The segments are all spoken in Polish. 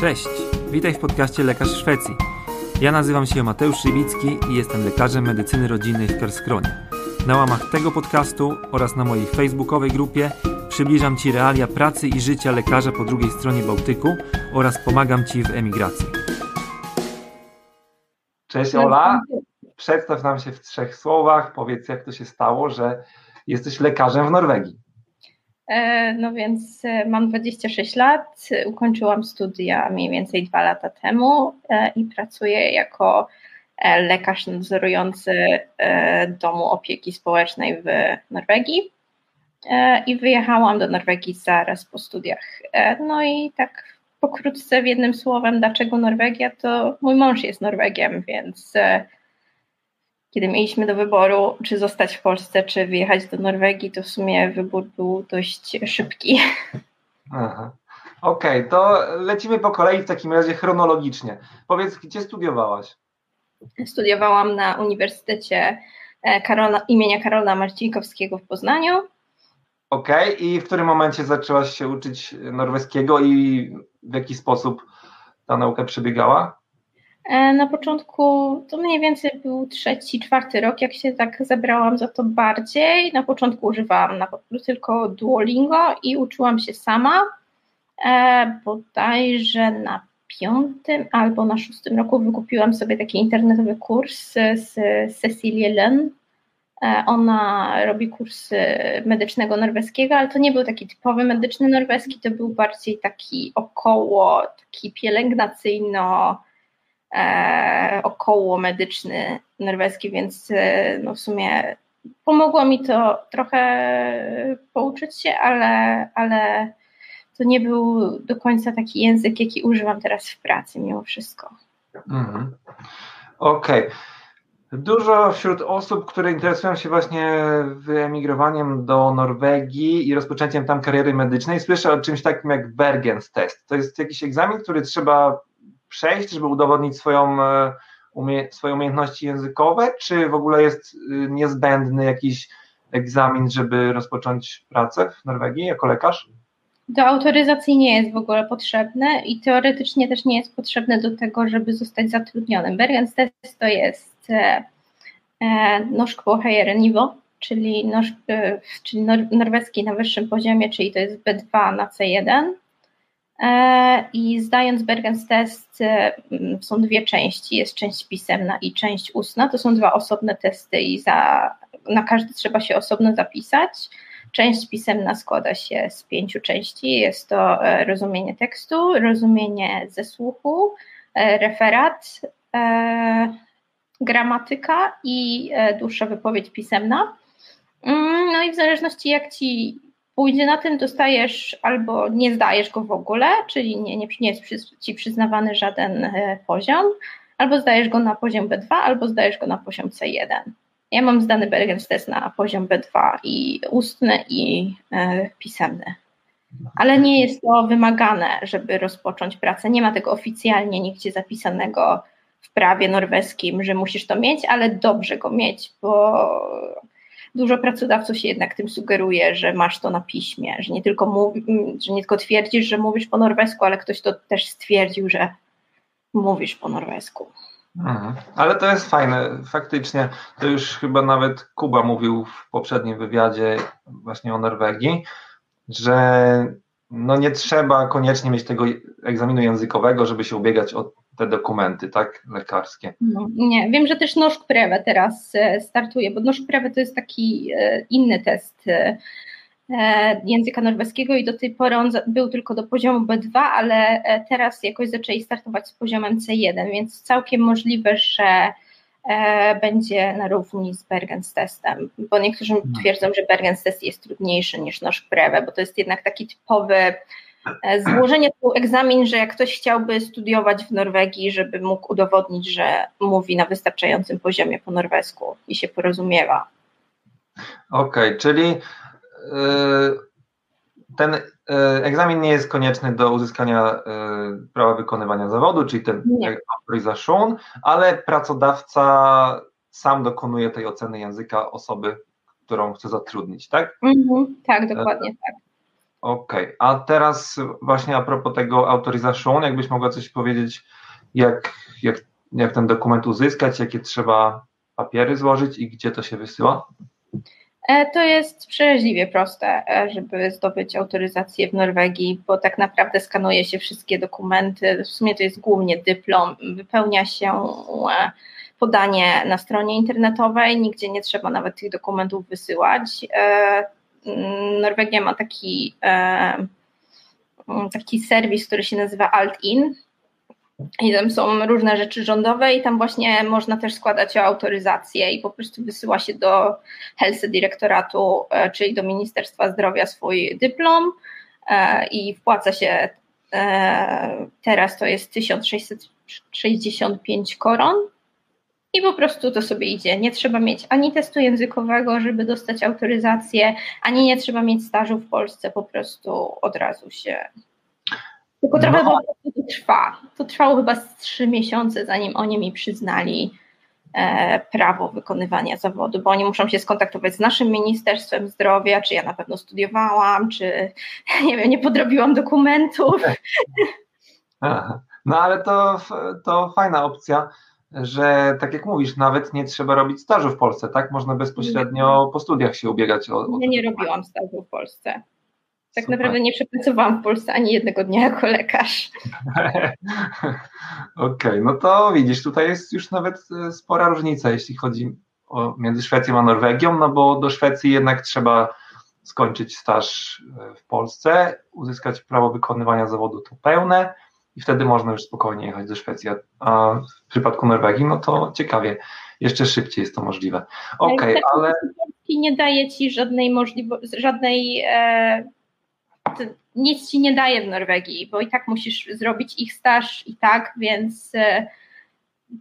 Cześć, witaj w podcaście Lekarz Szwecji. Ja nazywam się Mateusz Szywicki i jestem lekarzem medycyny rodzinnej w Kerskronie. Na łamach tego podcastu oraz na mojej facebookowej grupie przybliżam Ci realia pracy i życia lekarza po drugiej stronie Bałtyku oraz pomagam Ci w emigracji. Cześć Ola, przedstaw nam się w trzech słowach, powiedz jak to się stało, że jesteś lekarzem w Norwegii. E, no więc e, mam 26 lat, ukończyłam studia mniej więcej dwa lata temu e, i pracuję jako lekarz nadzorujący domu opieki społecznej w Norwegii. I wyjechałam do Norwegii zaraz po studiach. No i tak pokrótce w jednym słowem, dlaczego Norwegia, to mój mąż jest Norwegiem, więc kiedy mieliśmy do wyboru, czy zostać w Polsce, czy wyjechać do Norwegii, to w sumie wybór był dość szybki. Aha. Okej, okay, to lecimy po kolei w takim razie chronologicznie. Powiedz, gdzie studiowałaś? Studiowałam na Uniwersytecie e, Karola, imienia Karola Marcinkowskiego w Poznaniu. Okej, okay. i w którym momencie zaczęłaś się uczyć norweskiego i w jaki sposób ta nauka przebiegała? E, na początku to mniej więcej był trzeci, czwarty rok, jak się tak zabrałam za to bardziej. Na początku używałam na, tylko Duolingo i uczyłam się sama. E, bodajże na piątym albo na szóstym roku wykupiłam sobie taki internetowy kurs z Cecilie Len. E, ona robi kurs medycznego norweskiego, ale to nie był taki typowy medyczny norweski, to był bardziej taki około, taki pielęgnacyjno około medyczny norweski, więc e, no w sumie pomogło mi to trochę pouczyć się, ale, ale to nie był do końca taki język, jaki używam teraz w pracy mimo wszystko. Mhm. Okej. Okay. Dużo wśród osób, które interesują się właśnie wyemigrowaniem do Norwegii i rozpoczęciem tam kariery medycznej, słyszę o czymś takim jak Bergens Test. To jest jakiś egzamin, który trzeba przejść, żeby udowodnić swoją, e, umie, swoje umiejętności językowe, czy w ogóle jest y, niezbędny jakiś egzamin, żeby rozpocząć pracę w Norwegii jako lekarz? Do autoryzacji nie jest w ogóle potrzebne i teoretycznie też nie jest potrzebne do tego, żeby zostać zatrudnionym. Bergens test to jest e, e czyli, norsk, e, czyli nor, norweski na wyższym poziomie, czyli to jest B2 na C1 E, I zdając Bergens test e, są dwie części, jest część pisemna i część ustna. To są dwa osobne testy i za, na każdy trzeba się osobno zapisać. Część pisemna składa się z pięciu części. Jest to e, rozumienie tekstu, rozumienie ze słuchu, referat, gramatyka i dłuższa wypowiedź pisemna. Mm, no i w zależności jak ci pójdzie na tym, dostajesz albo nie zdajesz go w ogóle, czyli nie, nie, nie jest ci przyznawany żaden e, poziom, albo zdajesz go na poziom B2, albo zdajesz go na poziom C1. Ja mam zdany Bergens test na poziom B2 i ustny i e, pisemny. Ale nie jest to wymagane, żeby rozpocząć pracę. Nie ma tego oficjalnie nigdzie zapisanego w prawie norweskim, że musisz to mieć, ale dobrze go mieć, bo dużo pracodawców się jednak tym sugeruje, że masz to na piśmie, że nie tylko, że nie tylko twierdzisz, że mówisz po norwesku, ale ktoś to też stwierdził, że mówisz po norwesku. Mhm. Ale to jest fajne, faktycznie. To już chyba nawet Kuba mówił w poprzednim wywiadzie właśnie o Norwegii, że no nie trzeba koniecznie mieć tego egzaminu językowego, żeby się ubiegać o te dokumenty, tak, lekarskie. No, nie, wiem, że też Noszk Prewe teraz e, startuje, bo Noszk Prewe to jest taki e, inny test e, języka norweskiego i do tej pory on był tylko do poziomu B2, ale teraz jakoś zaczęli startować z poziomem C1, więc całkiem możliwe, że będzie na równi z Bergens testem, bo niektórzy no. twierdzą, że Bergens test jest trudniejszy niż Noszk Prewe, bo to jest jednak taki typowy złożenie to egzamin, że jak ktoś chciałby studiować w Norwegii, żeby mógł udowodnić, że mówi na wystarczającym poziomie po norwesku i się porozumiewa. Okej, okay, czyli e, ten e, egzamin nie jest konieczny do uzyskania prawa wykonywania zawodu, czyli ten autoryzation, ale pracodawca sam dokonuje tej oceny języka osoby, którą chce zatrudnić, tak? Mhm, tak, dokładnie tak. Okej, okay. a teraz właśnie a propos tego autoryzacji, jakbyś mogła coś powiedzieć, jak, jak, jak ten dokument uzyskać, jakie trzeba papiery złożyć i gdzie to się wysyła? E, to jest przeraźliwie proste, e, żeby zdobyć autoryzację w Norwegii, bo tak naprawdę skanuje się wszystkie dokumenty. W sumie to jest głównie dyplom, wypełnia się e, podanie na stronie internetowej, nigdzie nie trzeba nawet tych dokumentów wysyłać. Mm, Norwegia ma taki, taki serwis, który się nazywa Alt-In, i tam są różne rzeczy rządowe i tam właśnie można też składać o autoryzację i po prostu wysyła się do Helse Direktoratu, e, czyli do Ministerstwa Zdrowia swój dyplom e, i wpłaca się e, teraz to jest 1665 koron i po prostu to sobie idzie. Nie trzeba mieć ani testu językowego, żeby dostać autoryzację, ani nie trzeba mieć stażu w Polsce, po prostu od razu się tylko trochę no. to trwa. To trwało chyba z trzy miesiące, zanim oni mi przyznali e, prawo wykonywania zawodu, bo oni muszą się skontaktować z naszym Ministerstwem Zdrowia, czy ja na pewno studiowałam, czy nie wiem, nie podrobiłam dokumentów. Aha. No ale to, to fajna opcja, że tak jak mówisz, nawet nie trzeba robić stażu w Polsce, tak? Można bezpośrednio po studiach się ubiegać. O, o ja nie robiłam stażu w Polsce. Tak Super. naprawdę nie przepracowałam w Polsce ani jednego dnia jako lekarz. Okej, okay, no to widzisz, tutaj jest już nawet e, spora różnica, jeśli chodzi o, między Szwecją a Norwegią, no bo do Szwecji jednak trzeba skończyć staż e, w Polsce, uzyskać prawo wykonywania zawodu to pełne i wtedy można już spokojnie jechać do Szwecji. A w przypadku Norwegii, no to ciekawie, jeszcze szybciej jest to możliwe. Okej, okay, ale. Nie daje ci żadnej możliwości, żadnej e, nic ci nie daje w Norwegii, bo i tak musisz zrobić ich staż i tak, więc e,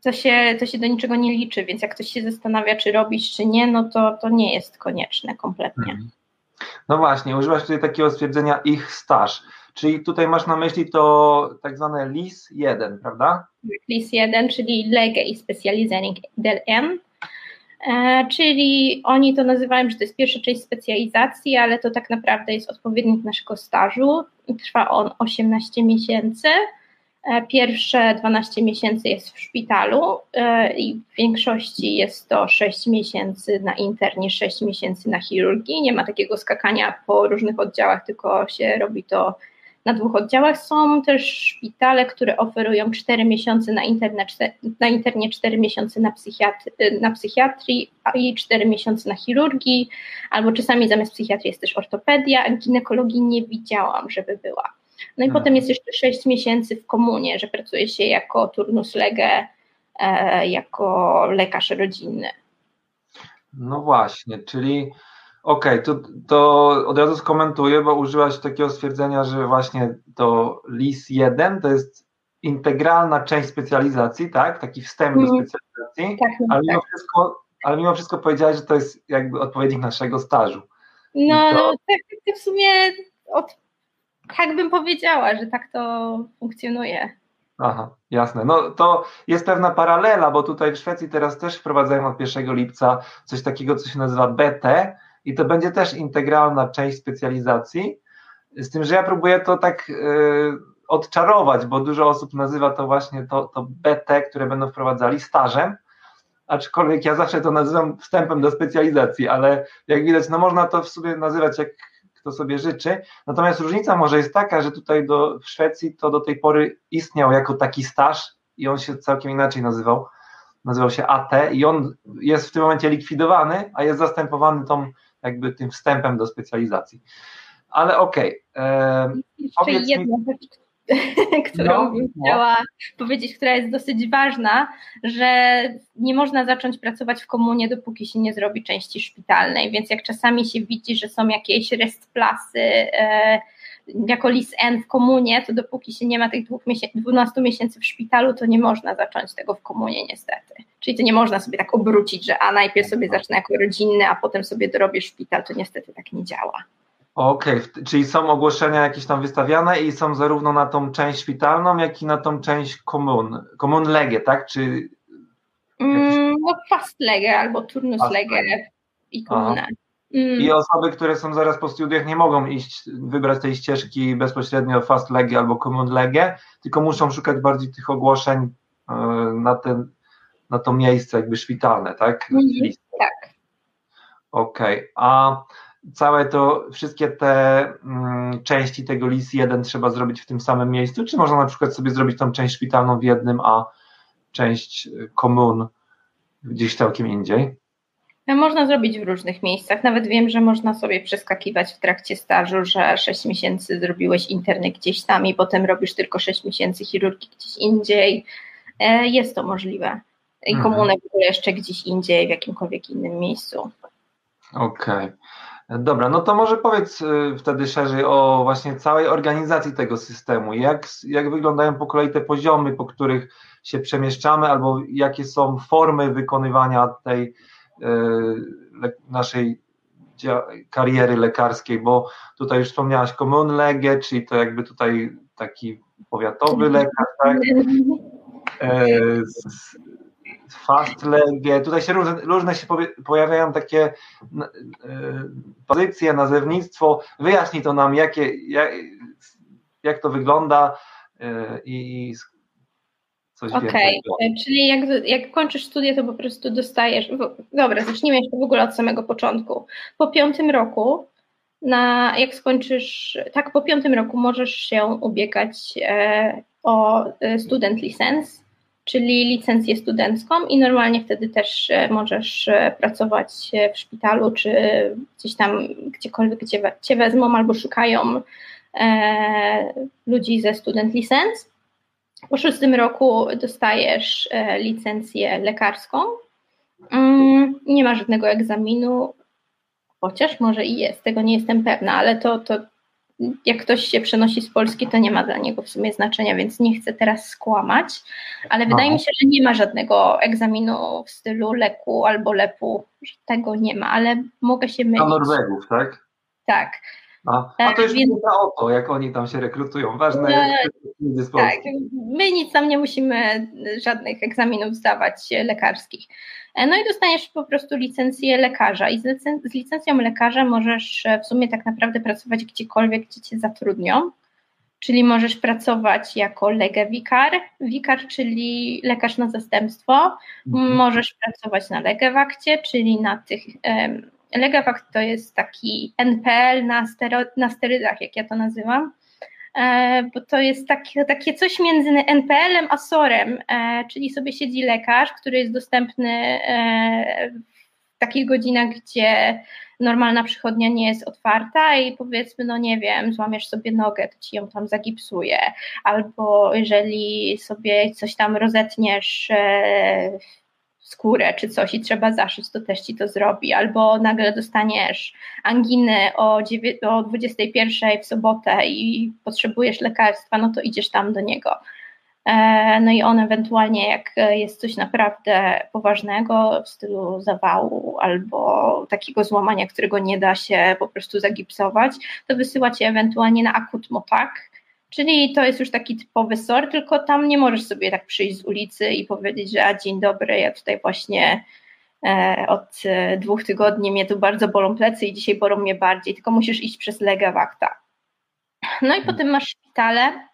to się, to się do niczego nie liczy, więc jak ktoś się zastanawia, czy robić, czy nie, no to, to nie jest konieczne kompletnie. Mhm. No właśnie, używasz tutaj takiego stwierdzenia ich staż, czyli tutaj masz na myśli to tak zwane LIS 1, prawda? LIS 1, czyli Lege i Specialisering del M, E, czyli oni to nazywają, że to jest pierwsza część specjalizacji, ale to tak naprawdę jest odpowiednik naszego stażu. Trwa on 18 miesięcy. E, pierwsze 12 miesięcy jest w szpitalu e, i w większości jest to 6 miesięcy na internie, 6 miesięcy na chirurgii. Nie ma takiego skakania po różnych oddziałach, tylko się robi to na dwóch oddziałach. Są też szpitale, które oferują 4 miesiące na, interne, na internie, 4 miesiące na, na psychiatrii i 4 miesiące na chirurgii, albo czasami zamiast psychiatrii jest też ortopedia, ginekologii nie widziałam, żeby była. No i hmm. potem jest jeszcze 6 miesięcy w komunie, że pracuje się jako turnus lege, e, jako lekarz rodzinny. No właśnie, czyli Okej, okay, to, to od razu skomentuję, bo użyłaś takiego stwierdzenia, że właśnie to LIS 1 to jest integralna część specjalizacji, tak? Taki wstęp do mhm. specjalizacji, tak, ale, mimo tak. wszystko, ale mimo wszystko powiedziałaś, że to jest jakby odpowiednik naszego stażu. No, to... no tak, tak w sumie od, tak bym powiedziała, że tak to funkcjonuje. Aha, jasne. No to jest pewna paralela, bo tutaj w Szwecji teraz też wprowadzają od 1 lipca coś takiego, co się nazywa BT, i to będzie też integralna część specjalizacji, z tym, że ja próbuję to tak yy, odczarować, bo dużo osób nazywa to właśnie to, to BT, które będą wprowadzali stażem, aczkolwiek ja zawsze to nazywam wstępem do specjalizacji, ale jak widać, no można to w sobie nazywać jak kto sobie życzy. Natomiast różnica może jest taka, że tutaj do, w Szwecji to do tej pory istniał jako taki staż i on się całkiem inaczej nazywał. Nazywał się AT i on jest w tym momencie likwidowany, a jest zastępowany tą jakby tym wstępem do specjalizacji. Ale okej. Okay. Jeszcze jedna mi... rzecz, którą no, bym no. chciała powiedzieć, która jest dosyć ważna, że nie można zacząć pracować w komunie, dopóki się nie zrobi części szpitalnej, więc jak czasami się widzi, że są jakieś restplasy e, jako lis N w komunie, to dopóki się nie ma tych 12 miesięcy w szpitalu, to nie można zacząć tego w komunie niestety. Czyli to nie można sobie tak obrócić, że a najpierw sobie zacznę jako rodzinny, a potem sobie dorobię szpital, to niestety tak nie działa. Okej, okay. czyli są ogłoszenia jakieś tam wystawiane i są zarówno na tą część szpitalną, jak i na tą część komun, komun lege, tak? Czy mm, no fast lege albo turnus fast lege i komuna. Mm. I osoby, które są zaraz po studiach, nie mogą iść, wybrać tej ścieżki bezpośrednio fast legi albo common legie, tylko muszą szukać bardziej tych ogłoszeń e, na, ten, na to miejsce jakby szpitalne, tak? Mm, tak. Okej, okay. a całe to, wszystkie te mm, części tego LIS 1 trzeba zrobić w tym samym miejscu, czy można na przykład sobie zrobić tą część szpitalną w jednym, a część komun gdzieś całkiem indziej? Można zrobić w różnych miejscach. Nawet wiem, że można sobie przeskakiwać w trakcie stażu, że 6 miesięcy zrobiłeś interny gdzieś tam i potem robisz tylko 6 miesięcy chirurgii gdzieś indziej. E, jest to możliwe. I mhm. komunę w ogóle jeszcze gdzieś indziej, w jakimkolwiek innym miejscu. Okej. Okay. Dobra, no to może powiedz y, wtedy szerzej o właśnie całej organizacji tego systemu. Jak, jak wyglądają po kolei te poziomy, po których się przemieszczamy, albo jakie są formy wykonywania tej y, naszej kariery lekarskiej, bo tutaj już wspomniałaś Common Lege, czyli to jakby tutaj taki powiatowy lekarz, tak? E, fast legie, tutaj się różne, różne się pojawiają takie e, pozycje, nazewnictwo. Wyjaśnij to nam, jakie, jak, jak to wygląda e, i coś Okej, okay. czyli jak, jak kończysz studia, to po prostu dostajesz. Dobra, zacznijmy jeszcze w ogóle od samego początku. Po piątym roku, na, jak skończysz, tak, po piątym roku możesz się ubiegać e, o student license czyli licencję studencką i normalnie wtedy też e, możesz e, pracować w szpitalu, czy gdzieś tam gdziekolwiek cię, wezmą albo szukają e, ludzi ze student license. Po szóstym roku dostajesz licencję lekarską. Mm, nie ma żadnego egzaminu, chociaż może i jest, tego nie jestem pewna, ale to, to jak ktoś się przenosi z Polski, to nie ma dla niego w sumie znaczenia, więc nie chcę teraz skłamać, ale wydaje mi się, że nie ma żadnego egzaminu w stylu leku albo lepu, że tego nie ma, ale mogę się mylić. Na Norwegów, tak? Tak. A, a to już więc... o to, jak oni tam się rekrutują. Ważne no, jest Tak, my nic tam nie musimy żadnych egzaminów zdawać lekarskich. E, no i dostaniesz po prostu licencję lekarza i z, licen z licencją lekarza możesz e, w sumie tak naprawdę pracować gdziekolwiek, gdzie cię zatrudnią. Czyli możesz pracować jako legę wikar, wikar, czyli lekarz na zastępstwo. Mhm. Możesz pracować na legewakcie, czyli na tych Legawakt to jest taki NPL na, stero, na sterydach, jak ja to nazywam, e, bo to jest takie, takie coś między NPL-em a SOR-em, e, czyli sobie siedzi lekarz, który jest dostępny e, w takich godzinach, gdzie normalna przychodnia nie jest otwarta i powiedzmy, no nie wiem, złamiesz sobie nogę, to ci ją tam zagipsuje, albo jeżeli sobie coś tam rozetniesz skórę czy coś i trzeba zaszyć, to też ci to zrobi. Albo nagle dostaniesz anginy o, o 21 w sobotę i potrzebujesz lekarstwa, no to idziesz tam do niego. E, no i on ewentualnie, jak jest coś naprawdę poważnego w stylu zawału albo takiego złamania, którego nie da się po prostu zagipsować, to wysyła cię ewentualnie na akut motak, Czyli to jest już taki typowy SOR, tylko tam nie możesz sobie tak przyjść z ulicy i powiedzieć, że a dzień dobry, ja tutaj właśnie e, od e, dwóch tygodni mnie tu bardzo bolą plecy i dzisiaj bolą mnie bardziej, tylko musisz iść przez legawakta. No i hmm. potem masz szpitale,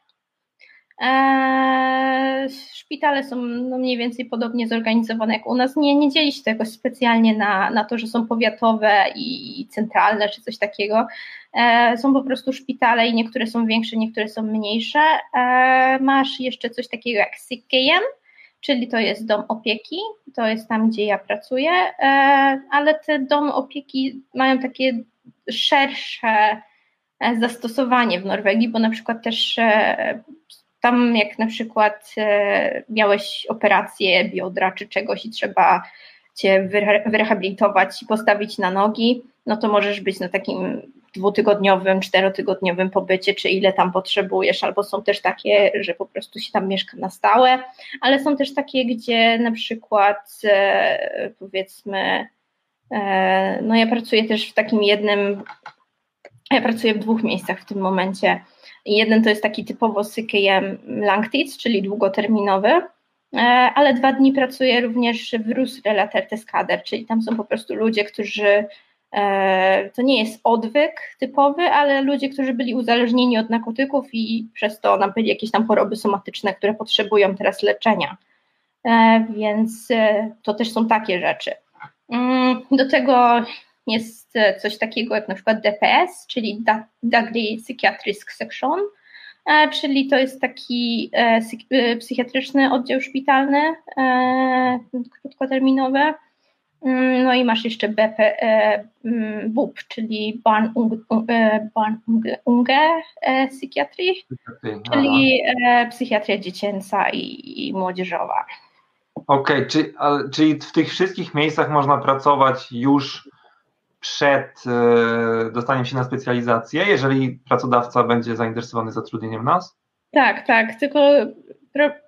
Eee, szpitale są no mniej więcej podobnie zorganizowane jak u nas. Nie, nie dzieli się tego specjalnie na, na to, że są powiatowe i centralne czy coś takiego. Eee, są po prostu szpitale i niektóre są większe, niektóre są mniejsze. Eee, masz jeszcze coś takiego jak SICKM, czyli to jest dom opieki, to jest tam, gdzie ja pracuję, ale te domy opieki mają takie szersze e, zastosowanie w Norwegii, bo na przykład też e, tam jak na przykład e, miałeś operację biodra czy czegoś i trzeba cię wyrehabilitować i postawić na nogi, no to możesz być na takim dwutygodniowym, czterotygodniowym pobycie, czy ile tam potrzebujesz, albo są też takie, że po prostu się tam mieszka na stałe, ale są też takie, gdzie na przykład e, powiedzmy, e, no ja pracuję też w takim jednym, ja pracuję w dwóch miejscach w tym momencie, Jeden to jest taki typowo CKM Langtits, czyli długoterminowy, e, ale dwa dni pracuję również w RUS Relater Teskader, czyli tam są po prostu ludzie, którzy To nie jest odwyk typowy, ale ludzie, którzy byli uzależnieni od narkotyków i przez to nabyli jakieś tam choroby somatyczne, które potrzebują teraz leczenia. Więc to też są takie rzeczy. Mm, do tego jest coś takiego jak na przykład DPS, czyli Daily Psychiatric Section, e, czyli to jest taki e, e, psychiatryczny oddział szpitalny krótkoterminowy. Mm, no i masz jeszcze BP, mm, BUP, czyli Barn Unge Psychiatrii, czyli psychiatria dziecięca i, i młodzieżowa. Okej, okay, czy, czyli w tych wszystkich miejscach można pracować już przed e, dostaniem się na specjalizację, jeżeli pracodawca będzie zainteresowany zatrudnieniem nas? Tak, tak, tylko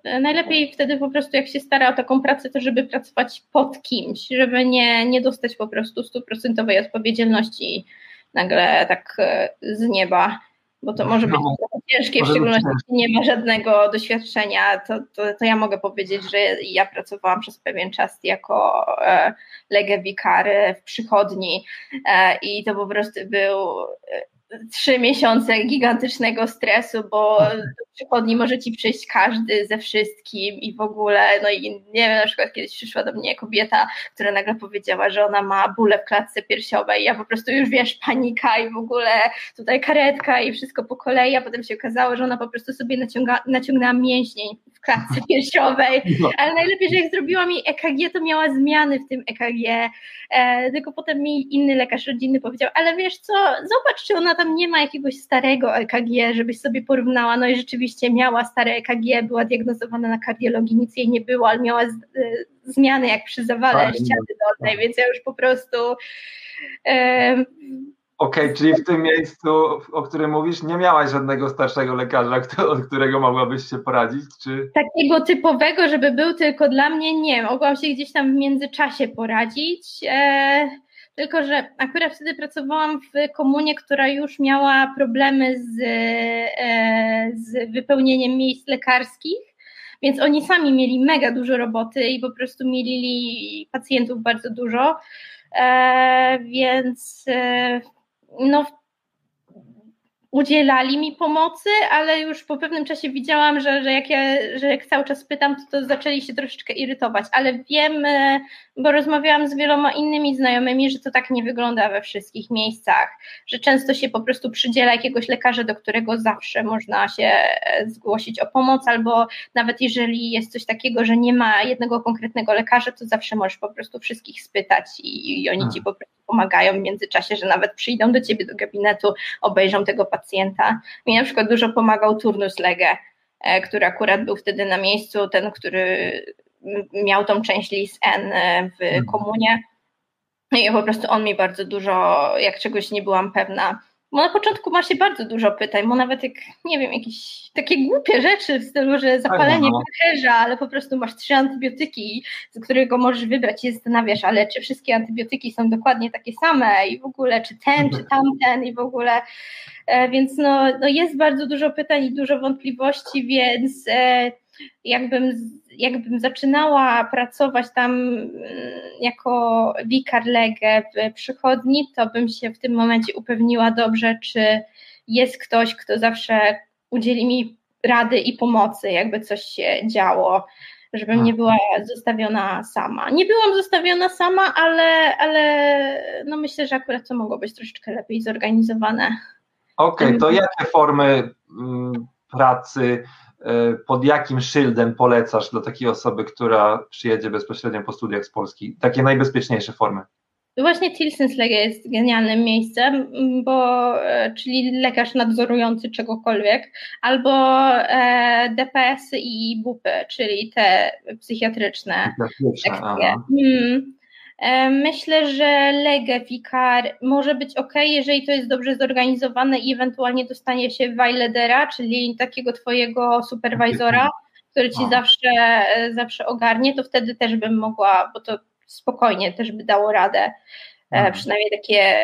najlepiej wtedy po prostu jak się stara o taką pracę, to żeby pracować pod kimś, żeby nie, nie dostać po prostu stuprocentowej odpowiedzialności nagle tak e, z nieba bo to może być no, ciężkie, w szczególności jeśli nie ma żadnego doświadczenia, to, to, to, ja mogę powiedzieć, że ja pracowałam przez pewien czas jako e, legę wikary w przychodni e, i to po prostu był e, trzy miesiące gigantycznego stresu, bo do przychodni może ci przyjść każdy ze wszystkim i w ogóle, no i nie wiem, na przykład kiedyś przyszła do mnie kobieta, która nagle powiedziała, że ona ma bóle w klatce piersiowej, ja po prostu już wiesz, panika i w ogóle tutaj karetka i wszystko po kolei, a potem się okazało, że ona po prostu sobie naciąga, naciągnęła mięśnień w klatce piersiowej, no. ale najlepiej, że jak zrobiła mi EKG, to miała zmiany w tym EKG, e, tylko potem mi inny lekarz rodzinny powiedział, ale wiesz co, zobacz, czy ona tam nie ma jakiegoś starego EKG, żebyś sobie porównała, no i rzeczywiście miała stare EKG, była diagnozowana na kardiologii, nic jej nie było, ale miała z, y, zmiany jak przy zawale ściany dolnej, więc ja już po prostu y, Okej, okay, czyli w tym miejscu, o którym mówisz, nie miałaś żadnego starszego lekarza, od którego mogłabyś się poradzić? Czy... Takiego typowego, żeby był tylko dla mnie, nie. Mogłam się gdzieś tam w międzyczasie poradzić. E, tylko, że akurat wtedy pracowałam w komunie, która już miała problemy z, e, z wypełnieniem miejsc lekarskich, więc oni sami mieli mega dużo roboty i po prostu mieli pacjentów bardzo dużo. E, więc no, udzielali mi pomocy, ale już po pewnym czasie widziałam, że, że, jak, ja, że jak cały czas pytam, to, to zaczęli się troszeczkę irytować, ale wiem, e, bo rozmawiałam z wieloma innymi znajomymi, że to tak nie wygląda we wszystkich miejscach, że często się po prostu przydziela jakiegoś lekarza, do którego zawsze można się e, zgłosić o pomoc, albo nawet jeżeli jest coś takiego, że nie ma jednego konkretnego lekarza, to zawsze możesz po prostu wszystkich spytać i, i oni ci po prostu pomagają w międzyczasie, że nawet przyjdą do ciebie do gabinetu, obejrzą tego pacjenta. Mi na przykład dużo pomagał turnus lege, e, który akurat był wtedy na miejscu, ten, który miał tą część list N e, w mhm. komunie. I po prostu on mi bardzo dużo, jak czegoś nie byłam pewna, bo na początku ma się bardzo dużo pytań, bo nawet jak, nie wiem, jakieś takie głupie rzeczy w stylu, że zapalenie no. pęcherza, ale po prostu masz trzy antybiotyki, z którego możesz wybrać i zastanawiasz, ale czy wszystkie antybiotyki są dokładnie takie same i w ogóle, czy ten, czy tamten i w ogóle, e, więc no, no jest bardzo dużo pytań i dużo wątpliwości, więc e, jakbym, jakbym zaczynała pracować tam mm, jako wikar lege w przychodni, to bym się w tym momencie upewniła dobrze, czy jest ktoś, kto zawsze udzieli mi rady i pomocy, jakby coś się działo, żebym nie była zostawiona sama. Nie byłam zostawiona sama, ale, ale no myślę, że akurat to mogło być troszeczkę lepiej zorganizowane. Okej, okay, to jakie formy mm, pracy pod jakim szyldem polecasz dla takiej osoby, która przyjedzie bezpośrednio po studiach z Polski? Takie najbezpieczniejsze formy. Właśnie Tilsenslega jest genialnym miejscem, bo e, czyli lekarz nadzorujący czegokolwiek, albo e, DPS i BUPy, czyli te psychiatryczne. psychiatryczne myślę, że legę wikar może być ok, jeżeli to jest dobrze zorganizowane i ewentualnie dostanie się Wajledera, czyli takiego twojego superwizora, który ci zawsze, e, zawsze ogarnie, to wtedy też bym mogła, bo to spokojnie też by dało radę. Mhm. Przynajmniej takie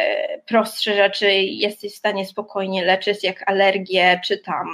prostsze rzeczy jesteś w stanie spokojnie leczyć, jak alergię, czy tam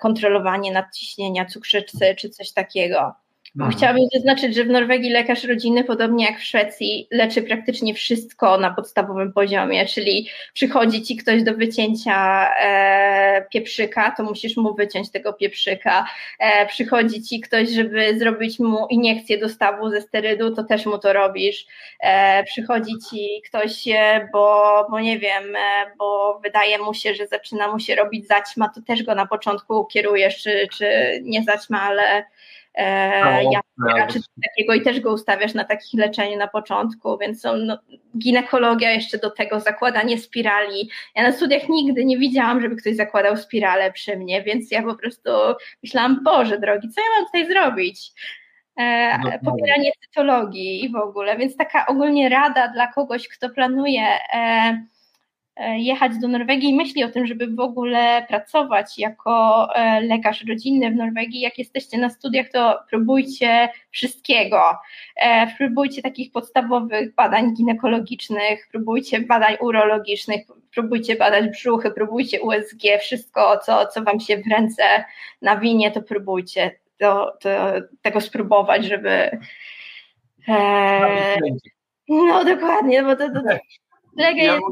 kontrolowanie nadciśnienia cukrzycy, czy coś takiego. Mhm. Chciałabym zaznaczyć, że w Norwegii lekarz rodzinny, podobnie jak w Szwecji, leczy praktycznie wszystko na podstawowym poziomie, czyli przychodzi ci ktoś do wycięcia e, pieprzyka, to musisz mu wyciąć tego pieprzyka. E, przychodzi ci ktoś, żeby zrobić mu iniekcję do stawu ze sterydu, to też mu to robisz. E, przychodzi ci ktoś, e, bo, bo nie wiem, e, bo wydaje mu się, że zaczyna mu się robić zaćma, to też go na początku kierujesz, czy, czy nie zaćma, ale e, no, czy takiego i też go ustawiasz na takich leczeniu na początku, więc są no, ginekologia jeszcze do tego, zakładanie spirali. Ja na studiach nigdy nie widziałam, żeby ktoś zakładał spirale przy mnie, więc ja po prostu myślałam, Boże drogi, co ja mam tutaj zrobić? E, no, pobieranie cytologii i w ogóle, więc taka ogólnie rada dla kogoś, kto planuje E, jechać do Norwegii i myśli o tym, żeby w ogóle pracować jako e, lekarz rodzinny w Norwegii. Jak jesteście na studiach, to próbujcie wszystkiego. E, próbujcie takich podstawowych badań ginekologicznych, próbujcie badań urologicznych, próbujcie badać brzuchy, próbujcie USG, wszystko, co, co wam się w ręce nawinie, to próbujcie to, to, tego spróbować, żeby. E, no dokładnie, bo to, to, to Lega jest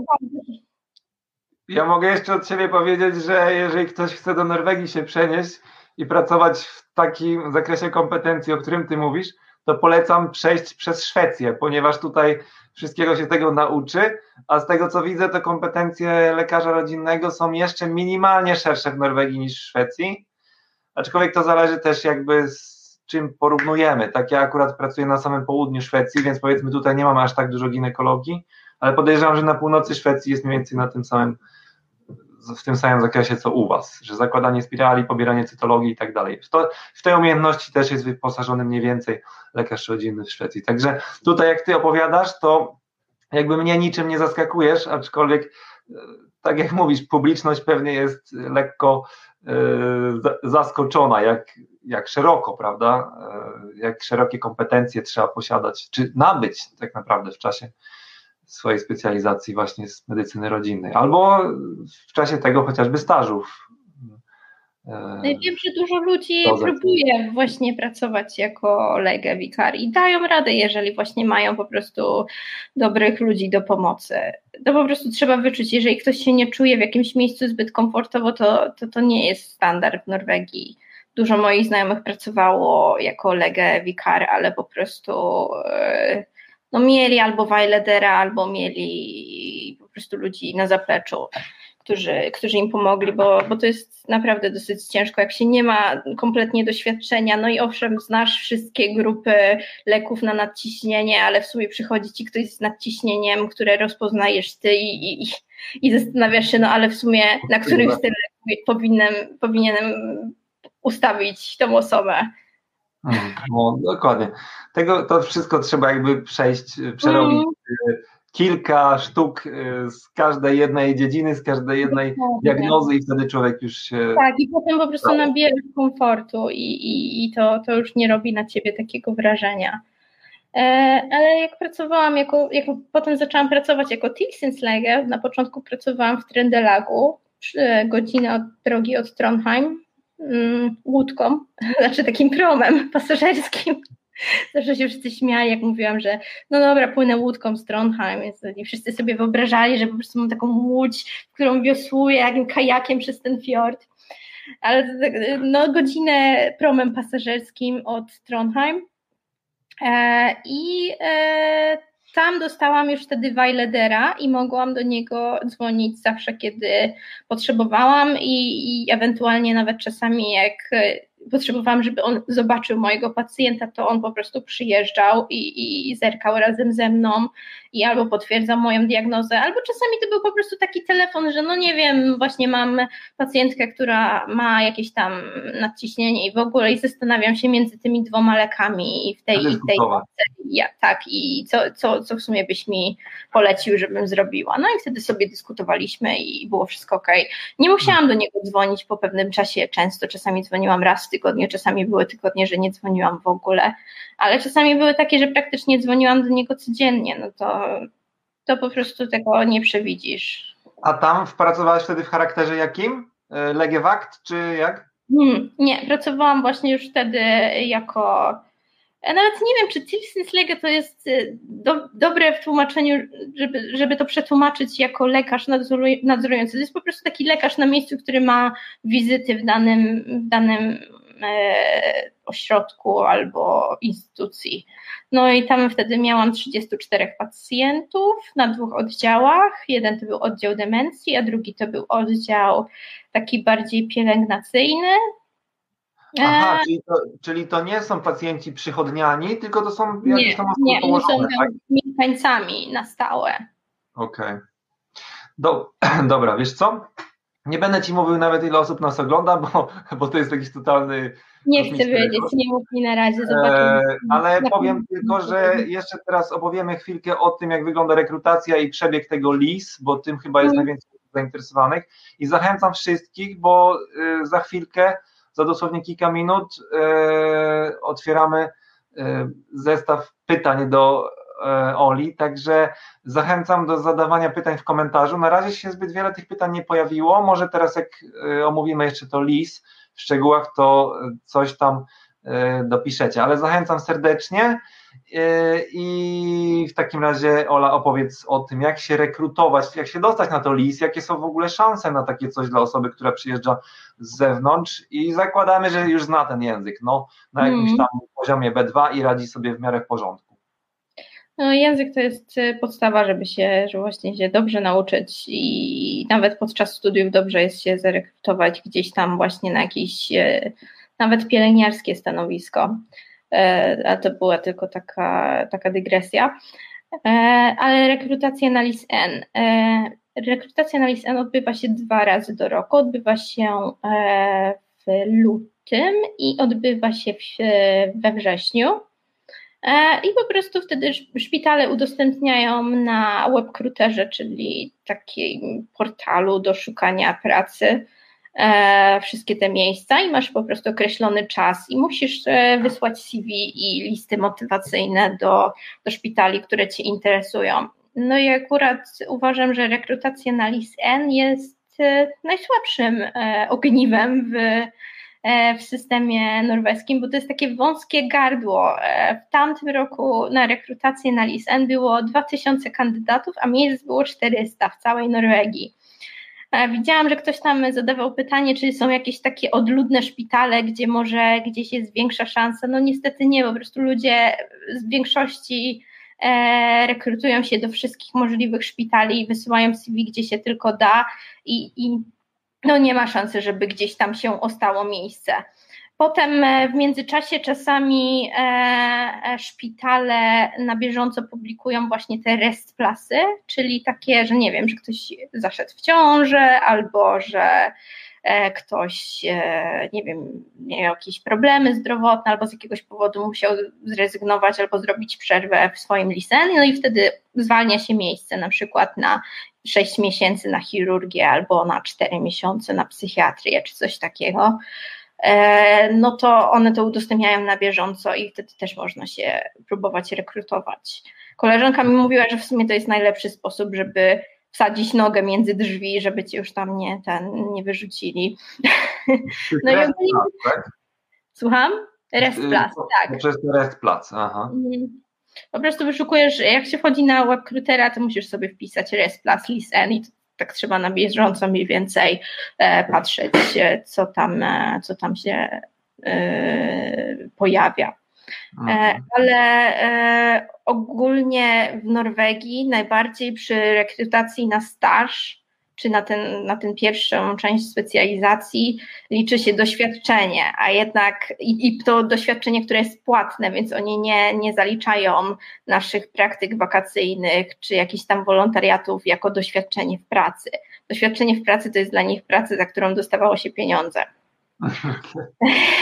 ja mogę jeszcze od siebie powiedzieć, że jeżeli ktoś chce do Norwegii się przenieść i pracować w takim zakresie kompetencji, o którym ty mówisz, to polecam przejść przez Szwecję, ponieważ tutaj wszystkiego się tego nauczy, a z tego co widzę, to kompetencje lekarza rodzinnego są jeszcze minimalnie szersze w Norwegii niż w Szwecji. Aczkolwiek to zależy też jakby z czym porównujemy. Tak ja akurat pracuję na samym południu Szwecji, więc powiedzmy tutaj nie mamy aż tak dużo ginekologii, ale podejrzewam, że na północy Szwecji jest mniej więcej na tym samym w tym samym zakresie co u Was, że zakładanie spirali, pobieranie cytologii i tak dalej. W, tej umiejętności też jest wyposażony mniej więcej lekarz rodzinny w Szwecji. Także tutaj jak Ty opowiadasz, to jakby mnie niczym nie zaskakujesz, aczkolwiek e, tak jak mówisz, publiczność pewnie jest lekko e, zaskoczona, jak, jak szeroko, prawda, e, jak szerokie kompetencje trzeba posiadać, czy nabyć tak naprawdę w czasie swojej specjalizacji właśnie z medycyny rodzinnej, albo w czasie tego chociażby stażów. E, wiem, że dużo ludzi próbuje właśnie pracować jako legę wikari i dają radę, jeżeli właśnie mają po prostu dobrych ludzi do pomocy. To po prostu trzeba wyczuć, jeżeli ktoś się nie czuje w jakimś miejscu zbyt komfortowo, to to, to nie jest standard w Norwegii. Dużo moich znajomych pracowało jako legę wikar, ale po prostu yy, no mieli albo Weiledera, albo mieli po prostu ludzi na zapleczu, którzy, którzy im pomogli, bo, bo to jest naprawdę dosyć ciężko, jak się nie ma kompletnie doświadczenia, no i owszem, znasz wszystkie grupy leków na nadciśnienie, ale w sumie przychodzi ci ktoś z nadciśnieniem, które rozpoznajesz ty i, i, i zastanawiasz się, no ale w sumie na których z tych powinienem, powinienem ustawić tą osobę. No, dokładnie. Tego, to wszystko trzeba jakby przejść, przerobić mm. kilka sztuk y, z każdej jednej dziedziny, z każdej jednej diagnozy i wtedy człowiek już się... Tak, i potem po prostu nabiera komfortu i, i, i to, to już nie robi na ciebie takiego wrażenia. E, ale jak pracowałam, jako, jako, potem zaczęłam pracować jako Tilsinslege, na początku pracowałam w Trendelagu, godzinę od drogi od Trondheim, łódką, znaczy takim promem pasażerskim. Zawsze się wszyscy śmiali, jak mówiłam, że no dobra, płynę łódką z Trondheim, więc i wszyscy sobie wyobrażali, że po prostu mam taką łódź, którą wiosłuję jakim kajakiem przez ten fiord. Ale no, godzinę promem pasażerskim od Trondheim. E, I e, tam dostałam już wtedy Weiledera i mogłam do niego dzwonić zawsze, kiedy potrzebowałam i, i ewentualnie nawet czasami jak potrzebowałam, żeby on zobaczył mojego pacjenta, to on po prostu przyjeżdżał i, i zerkał razem ze mną i albo potwierdzał moją diagnozę, albo czasami to był po prostu taki telefon, że no nie wiem, właśnie mam pacjentkę, która ma jakieś tam nadciśnienie i w ogóle i zastanawiam się między tymi dwoma lekami i w tej i tej ja, tak i co, co, co w sumie byś mi polecił, żebym zrobiła. No i wtedy sobie dyskutowaliśmy i było wszystko ok. Nie musiałam do niego dzwonić po pewnym czasie często, czasami dzwoniłam raz w tygodniu, czasami były tygodnie, że nie dzwoniłam w ogóle, ale czasami były takie, że praktycznie dzwoniłam do niego codziennie, no to, to po prostu tego nie przewidzisz. A tam pracowałaś wtedy w charakterze jakim? E, Legiewakt czy jak? Hmm, nie, pracowałam właśnie już wtedy jako Ja nawet nie wiem, czy Tilsynslege to jest y, do, dobre w tłumaczeniu, żeby, żeby to przetłumaczyć jako lekarz nadzorujący. To jest po prostu taki lekarz na miejscu, który ma wizyty w danym, w danym e, ośrodku albo instytucji. No i tam wtedy miałam 34 pacjentów na dwóch oddziałach. Jeden to był oddział demencji, a drugi to był oddział taki bardziej pielęgnacyjny. Aha, e... czyli, to, czyli to nie są pacjenci przychodniani, tylko to są jakieś nie, tam osoby nie, położone, są tak? mieszkańcami na stałe. Okej. Okay. Do, dobra, wiesz co? Nie będę Ci mówił nawet ile osób nas ogląda, bo, bo to jest jakiś totalny nie chcę wiedzieć, nie mów mi na razie, zobaczymy. E, ale powiem tylko, że jeszcze teraz opowiemy chwilkę o tym, jak wygląda rekrutacja i przebieg tego LIS, bo tym chyba jest hmm. najwięcej zainteresowanych i zachęcam wszystkich, bo y, za chwilkę, za dosłownie kilka minut y, otwieramy y, zestaw pytań do Oli, także zachęcam do zadawania pytań w komentarzu. Na razie się zbyt wiele tych pytań nie pojawiło, może teraz jak omówimy jeszcze to LIS, w szczegółach, to coś tam e, dopiszecie, ale zachęcam serdecznie e, i w takim razie Ola opowiedz o tym, jak się rekrutować, jak się dostać na to list, jakie są w ogóle szanse na takie coś dla osoby, która przyjeżdża z zewnątrz i zakładamy, że już zna ten język, no na jakimś mhm. tam poziomie B2 i radzi sobie w miarę w porządku. No, język to jest e, podstawa, żeby się, żeby właśnie się dobrze nauczyć i nawet podczas studiów dobrze jest się zarekrutować gdzieś tam właśnie na jakieś e, nawet pielęgniarskie stanowisko. E, a to była tylko taka, taka dygresja. Ale rekrutacja na LIS-N. Rekrutacja na LIS-N odbywa się dwa razy do roku. Odbywa się w lutym i odbywa się we wrześniu. E, I po prostu wtedy szpitale udostępniają na webkruterze, czyli takim portalu do szukania pracy, e, wszystkie te miejsca i masz po prostu określony czas i musisz e, wysłać CV i listy motywacyjne do, do szpitali, które Cię interesują. No i akurat uważam, że rekrutacja na LIS-N jest najsłabszym ogniwem w w systemie norweskim, bo to jest takie wąskie gardło. E, w tamtym roku na rekrutację na LISN było 2000 kandydatów, a miejsc było 400 w całej Norwegii. E, widziałam, że ktoś tam zadawał pytanie, czy są jakieś takie odludne szpitale, gdzie może gdzieś jest większa szansa. No niestety nie, po prostu ludzie z większości rekrutują się do wszystkich możliwych szpitali i wysyłają CV, gdzie się tylko da i, i no nie ma szansy, żeby gdzieś tam się ostało miejsce. Potem e, w międzyczasie czasami e, e, szpitale na bieżąco publikują właśnie te restplasy, czyli takie, że nie wiem, że ktoś zaszedł w ciążę albo że ktoś, nie wiem, miał jakieś problemy zdrowotne albo z jakiegoś powodu musiał zrezygnować albo zrobić przerwę w swoim lisen, no i wtedy zwalnia się miejsce na przykład na 6 miesięcy na chirurgię albo na 4 miesiące na psychiatrię czy coś takiego, e, no to one to udostępniają na bieżąco i wtedy też można się próbować rekrutować. Koleżanka mi mówiła, że w sumie to jest najlepszy sposób, żeby wsadzić nogę między drzwi, żeby ci już tam nie, ten, nie wyrzucili. No i ogólnie... tak? Słucham? Restplac, tak. Przez Restplac, aha. Po prostu wyszukujesz, jak się wchodzi na webkrutera, to musisz sobie wpisać res plus listen i tak trzeba na bieżąco mniej więcej e, patrzeć, co tam, e, co tam się e, pojawia. Mhm. Ale ogólnie w Norwegii najbardziej przy rekrutacji na staż czy na, ten, na tę pierwszą część specjalizacji liczy się doświadczenie, a jednak i, i, to doświadczenie, które jest płatne, więc oni nie, nie zaliczają naszych praktyk wakacyjnych czy jakichś tam wolontariatów jako doświadczenie w pracy. Doświadczenie w pracy to jest dla nich praca, za którą dostawało się pieniądze.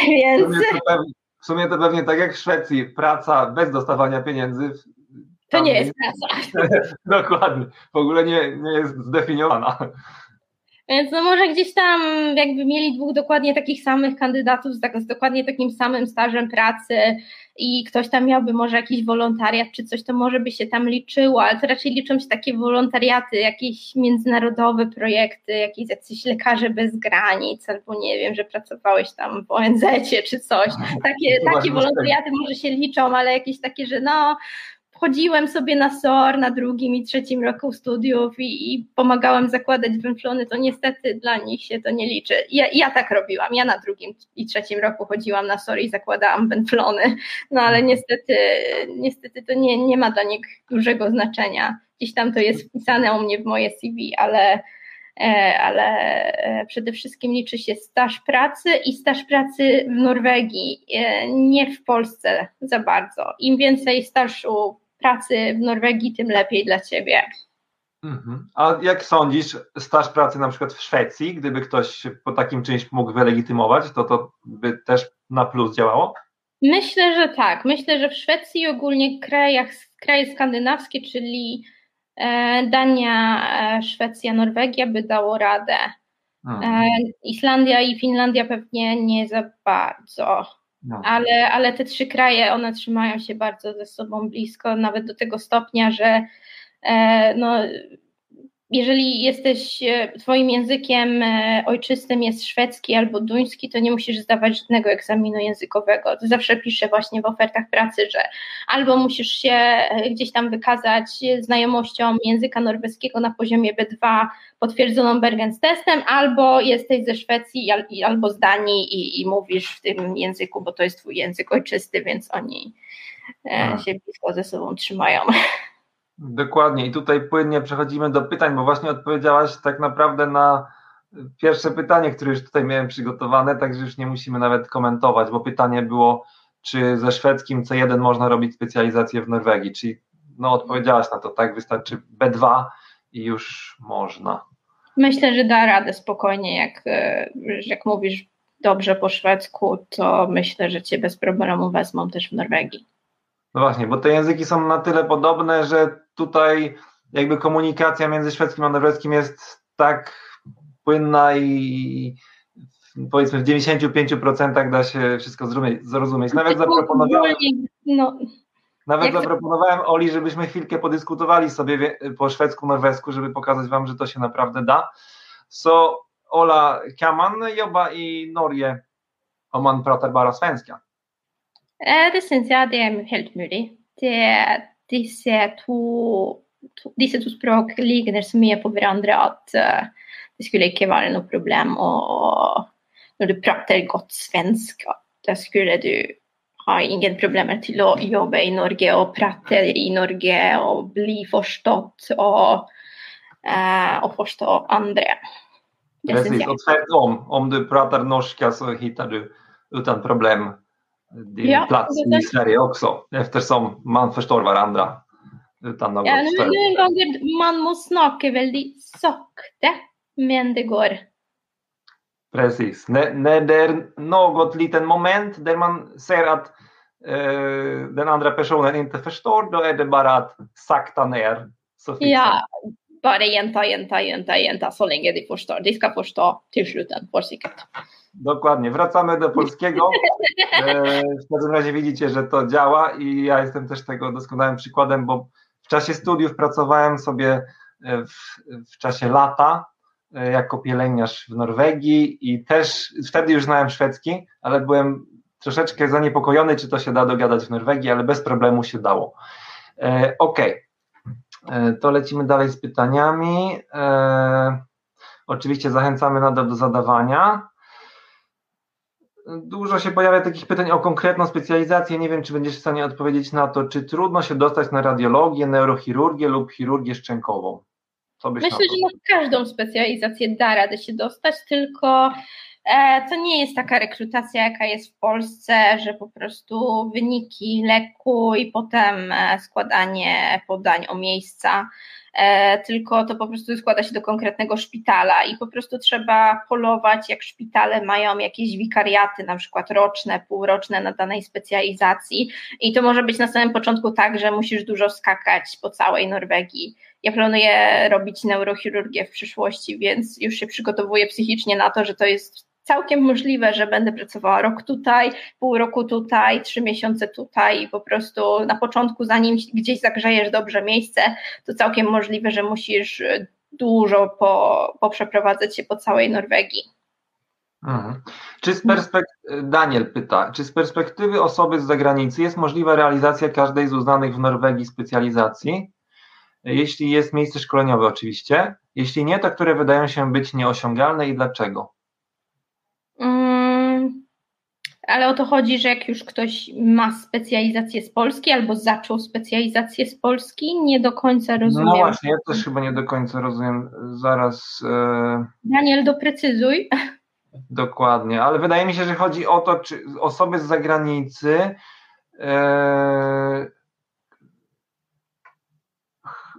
więc... W sumie, pewnie, w sumie to pewnie tak jak w Szwecji, praca bez dostawania pieniędzy to nie jest praca. Dokładnie. W ogóle nie, nie jest zdefiniowana. Więc no może gdzieś tam jakby mieli dwóch dokładnie takich samych kandydatów z, tak, z dokładnie takim samym stażem pracy i ktoś tam miałby może jakiś wolontariat czy coś, to może by się tam liczyło, ale to raczej liczą się takie wolontariaty, jakieś międzynarodowe projekty, jakieś jacyś lekarze bez granic, albo nie wiem, że pracowałeś tam w ONZ czy coś. Takie, takie wolontariaty może się liczą, ale jakieś takie, że no chodziłem sobie na SOR na drugim i trzecim roku studiów i, i pomagałem zakładać węflony, to niestety dla nich się to nie liczy. Ja, ja, tak robiłam, ja na drugim i trzecim roku chodziłam na SOR i zakładałam węflony, no ale niestety, niestety to nie, nie ma dla nich dużego znaczenia. Gdzieś tam to jest wpisane u mnie w moje CV, ale, e, ale e, przede wszystkim liczy się staż pracy i staż pracy w Norwegii, e, nie w Polsce za bardzo. Im więcej stażu pracy w Norwegii, tym lepiej dla ciebie. Mhm. A jak sądzisz, staż pracy na przykład w Szwecji, gdyby ktoś po takim czymś mógł wylegitymować, to to by też na plus działało? Myślę, że tak. Myślę, że w Szwecji i ogólnie krajach, kraje skandynawskie, czyli e, Dania, e, Szwecja, Norwegia by dało radę. Hmm. Islandia i Finlandia pewnie nie za bardzo. No. Ale, ale te trzy kraje, one trzymają się bardzo ze sobą blisko, nawet do tego stopnia, że e, no, jeżeli jesteś, e, twoim językiem e, ojczystym jest szwedzki albo duński, to nie musisz zdawać żadnego egzaminu językowego. To zawsze piszę właśnie w ofertach pracy, że albo musisz się e, gdzieś tam wykazać znajomością języka norweskiego na poziomie B2 potwierdzoną Bergens testem, albo jesteś ze Szwecji albo z Danii i, i mówisz w tym języku, bo to jest twój język ojczysty, więc oni się blisko ze sobą trzymają. Dokładnie i tutaj płynnie przechodzimy do pytań, bo właśnie odpowiedziałaś tak naprawdę na pierwsze pytanie, które już tutaj miałem przygotowane, także już nie musimy nawet komentować, bo pytanie było, czy ze szwedzkim C1 można robić specjalizację w Norwegii, czyli no odpowiedziałaś na to, tak, wystarczy B2 i już można. Myślę, że da radę spokojnie, jak, jak mówisz dobrze po szwedzku, to myślę, że cię bez problemu wezmą też w Norwegii. No właśnie, bo te języki są na tyle podobne, że tutaj jakby komunikacja między szwedzkim a norweskim jest tak płynna i powiedzmy w 95% da się wszystko zrozumieć. Nawet zaproponowałem, no, nawet zaproponowałem Oli, żebyśmy chwilkę podyskutowali sobie po szwedzku, norwesku, żeby pokazać wam, że to się naprawdę da. So Ola, kan man jobba i Norge om man pratar bara svenska? Eh, det syns jeg det er helt mulig. Det, disse, to, to, disse to språk ligner så mye på hverandre at uh, det skulle ikke være noe problem. Og når du prater godt svensk, da skulle du ha ingen problemer til å jobbe i Norge og prate i Norge og bli forstått og, uh, og forstå andre. Precis, och tvärtom. Om du pratar norska så hittar du utan problem din ja, plats i Sverige också eftersom man förstår varandra. Utan något ja, noen ganger man må snakke veldig sakte, men det går. Precis. När, när det är något litet moment där man ser att eh, den andra personen inte förstår, då är det bara att sakta ner. Så ja, bara gjenta, gjenta, gjenta, gjenta så länge de förstår. De ska förstå till slutet, för säkert. Dokładnie. Wracamy do polskiego. E, w każdym razie widzicie, że to działa i ja jestem też tego doskonałym przykładem, bo w czasie studiów pracowałem sobie e, w, w czasie lata e, jako pielęgniarz w Norwegii i też wtedy już znałem szwedzki, ale byłem troszeczkę zaniepokojony, czy to się da dogadać w Norwegii, ale bez problemu się dało. Ok, to lecimy dalej z pytaniami. Oczywiście zachęcamy nadal do zadawania. Dużo się pojawia takich pytań o konkretną specjalizację. Nie wiem, czy będziesz w stanie odpowiedzieć na to, czy trudno się dostać na radiologię, neurochirurgię lub chirurgię szczękową. Myślę, że na każdą specjalizację da radę się dostać, tylko e, to nie jest taka rekrutacja, jaka jest w Polsce, że po prostu wyniki leku i potem e, składanie podań o miejsca. e, tylko to po prostu składa się do konkretnego szpitala i po prostu trzeba polować, jak szpitale mają jakieś wikariaty, na przykład roczne, półroczne na danej specjalizacji i to może być na samym początku tak, że musisz dużo skakać po całej Norwegii. Ja planuję robić neurochirurgię w przyszłości, więc już się przygotowuję psychicznie na to, że to jest całkiem możliwe, że będę pracowała rok tutaj, pół roku tutaj, trzy miesiące tutaj i po prostu na początku, zanim gdzieś zagrzejesz dobrze miejsce, to całkiem możliwe, że musisz dużo po, poprzeprowadzać się po całej Norwegii. Mhm. Czy z perspektywy, Daniel pyta, czy z perspektywy osoby z zagranicy jest możliwa realizacja każdej z uznanych w Norwegii specjalizacji? Jeśli jest miejsce szkoleniowe oczywiście, jeśli nie, to które wydają się być nieosiągalne i dlaczego? Ale o to chodzi, że jak już ktoś ma specjalizację z Polski albo zaczął specjalizację z Polski, nie do końca rozumiem. No właśnie, ja też chyba nie do końca rozumiem. Zaraz. E... Daniel, doprecyzuj. Dokładnie, ale wydaje mi się, że chodzi o to, czy osoby z zagranicy e...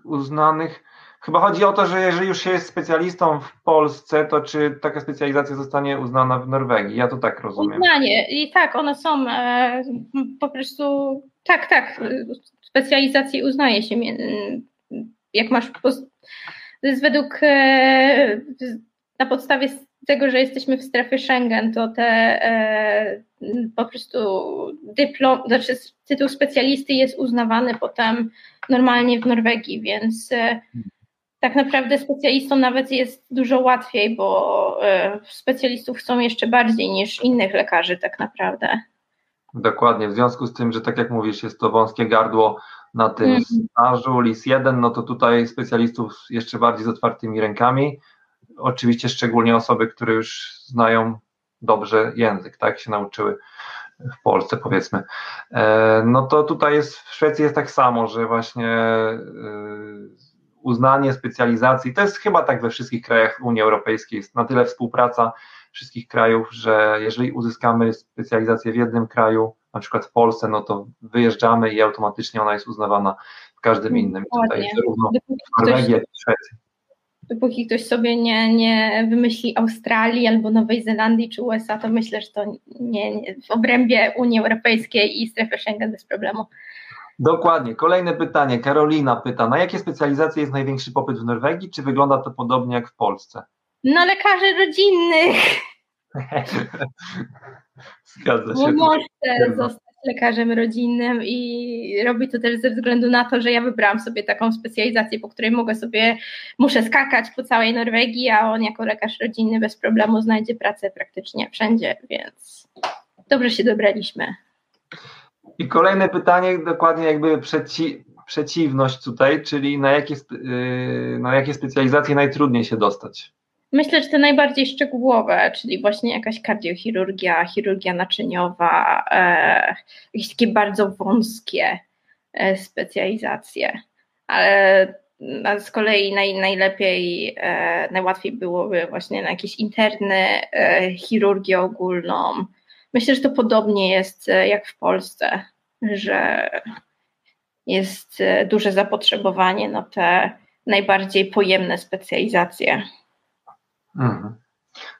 uznanych Chyba chodzi o to, że jeżeli już się jest specjalistą w Polsce, to czy taka specjalizacja zostanie uznana w Norwegii? Ja to tak rozumiem. Uznanie. I tak, one są e, po prostu, tak, tak, specjalizacje uznaje się. Jak masz, to jest według, e, na podstawie tego, że jesteśmy w strefie Schengen, to te e, po prostu dyplom, znaczy tytuł specjalisty jest uznawany potem normalnie w Norwegii, więc e, tak naprawdę specjalistom nawet jest dużo łatwiej, bo e, specjalistów chcą jeszcze bardziej niż innych lekarzy tak naprawdę. Dokładnie, w związku z tym, że tak jak mówisz, jest to wąskie gardło na tym mm. stażu LIS-1, no to tutaj specjalistów jeszcze bardziej z otwartymi rękami. Oczywiście szczególnie osoby, które już znają dobrze język, tak się nauczyły w Polsce powiedzmy. E, no to tutaj jest, w Szwecji jest tak samo, że właśnie e, uznanie specjalizacji. To jest chyba tak we wszystkich krajach Unii Europejskiej. Jest na tyle współpraca wszystkich krajów, że jeżeli uzyskamy specjalizację w jednym kraju, na przykład w Polsce, no to wyjeżdżamy i automatycznie ona jest uznawana w każdym innym. Tutaj zarówno w Norwegii, jak i w Szwecji. Dopóki ktoś sobie nie, nie wymyśli Australii albo Nowej Zelandii czy USA, to myślę, że to nie, nie w obrębie Unii Europejskiej i strefy Schengen bez problemu. Dokładnie. Kolejne pytanie. Karolina pyta, na jakie specjalizacje jest największy popyt w Norwegii? Czy wygląda to podobnie jak w Polsce? No lekarzy rodzinnych. Zgadza się. Mąż chce zostać lekarzem rodzinnym i robi to też ze względu na to, że ja wybrałam sobie taką specjalizację, po której mogę sobie, muszę skakać po całej Norwegii, a on jako lekarz rodzinny bez problemu znajdzie pracę praktycznie wszędzie, więc dobrze się dobraliśmy. I kolejne pytanie, dokładnie jakby przeci, przeciwność tutaj, czyli na jakie, yy, na jakie specjalizacje najtrudniej się dostać? Myślę, że te najbardziej szczegółowe, czyli właśnie jakaś kardiochirurgia, chirurgia naczyniowa, e, jakieś takie bardzo wąskie e, specjalizacje. Ale z kolei naj, najlepiej, e, najłatwiej byłoby właśnie na jakieś interne e, chirurgię ogólną, Myślę, że to podobnie jest e, jak w Polsce, że jest e, duże zapotrzebowanie na te najbardziej pojemne specjalizacje. Mhm.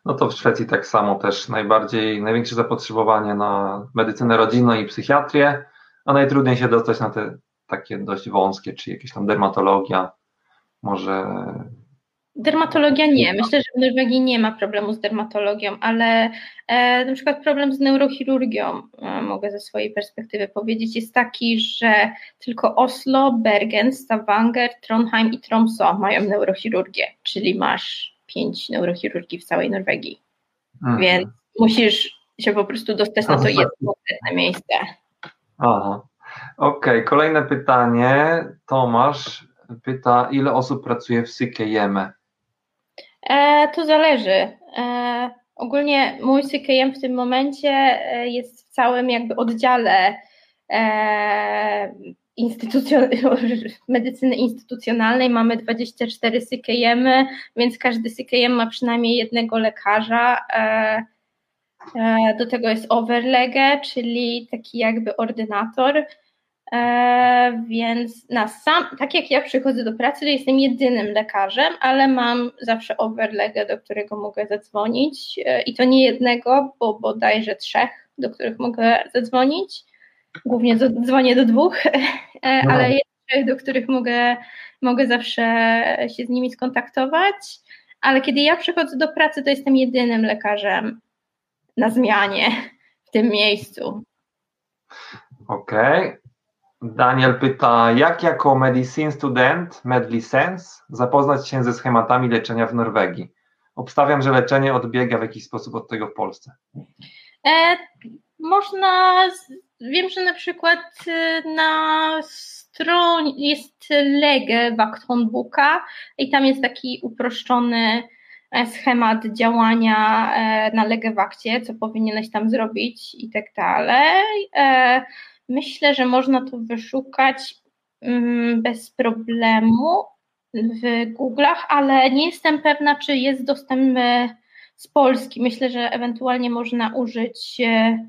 No to w Szwecji tak samo też najbardziej, największe zapotrzebowanie na medycynę rodzinną i psychiatrię, a najtrudniej się dostać na te takie dość wąskie, czy jakieś tam dermatologia, może Dermatologia nie. Myślę, że w Norwegii nie ma problemu z dermatologią, ale e, na przykład problem z neurochirurgią, e, mogę ze swojej perspektywy powiedzieć, jest taki, że tylko Oslo, Bergen, Stavanger, Trondheim i Tromsø mają neurochirurgię, czyli masz pięć neurochirurgii w całej Norwegii. Mhm. Więc musisz się po prostu dostać na to jedno konkretne miejsce. Aha. Okej, okay. kolejne pytanie. Tomasz pyta, ile osób pracuje w Sykejeme? E, to zależy. E, ogólnie mój CKM w tym momencie e, jest w całym jakby oddziale e, instytucjon medycyny instytucjonalnej. Mamy 24 CKM, więc każdy CKM ma przynajmniej jednego lekarza. E, e, do tego jest overlege, czyli taki jakby ordynator. E, więc na sam, tak jak ja przychodzę do pracy, to jestem jedynym lekarzem, ale mam zawsze overlegę, do którego mogę zadzwonić e, i to nie jednego, bo bodajże trzech, do których mogę zadzwonić. Głównie dzwonię do dwóch, e, no. ale jest trzech, do których mogę, mogę zawsze się z nimi skontaktować. Ale kiedy ja przychodzę do pracy, to jestem jedynym lekarzem na zmianie w tym miejscu. Okej. Okay. Daniel pyta, jak jako medicine student, medlicens, zapoznać się ze schematami leczenia w Norwegii? Obstawiam, że leczenie odbiega w jakiś sposób od tego w Polsce. E, można, wiem, że na przykład e, na stronie jest Lege Vakthondbuka i tam jest taki uproszczony e, schemat działania e, na Legewakcie, co powinieneś tam zrobić i tak dalej. Myślę, że można to wyszukać mm, bez problemu w Google'ach, ale nie jestem pewna, czy jest dostępny z Polski. Myślę, że ewentualnie można użyć e,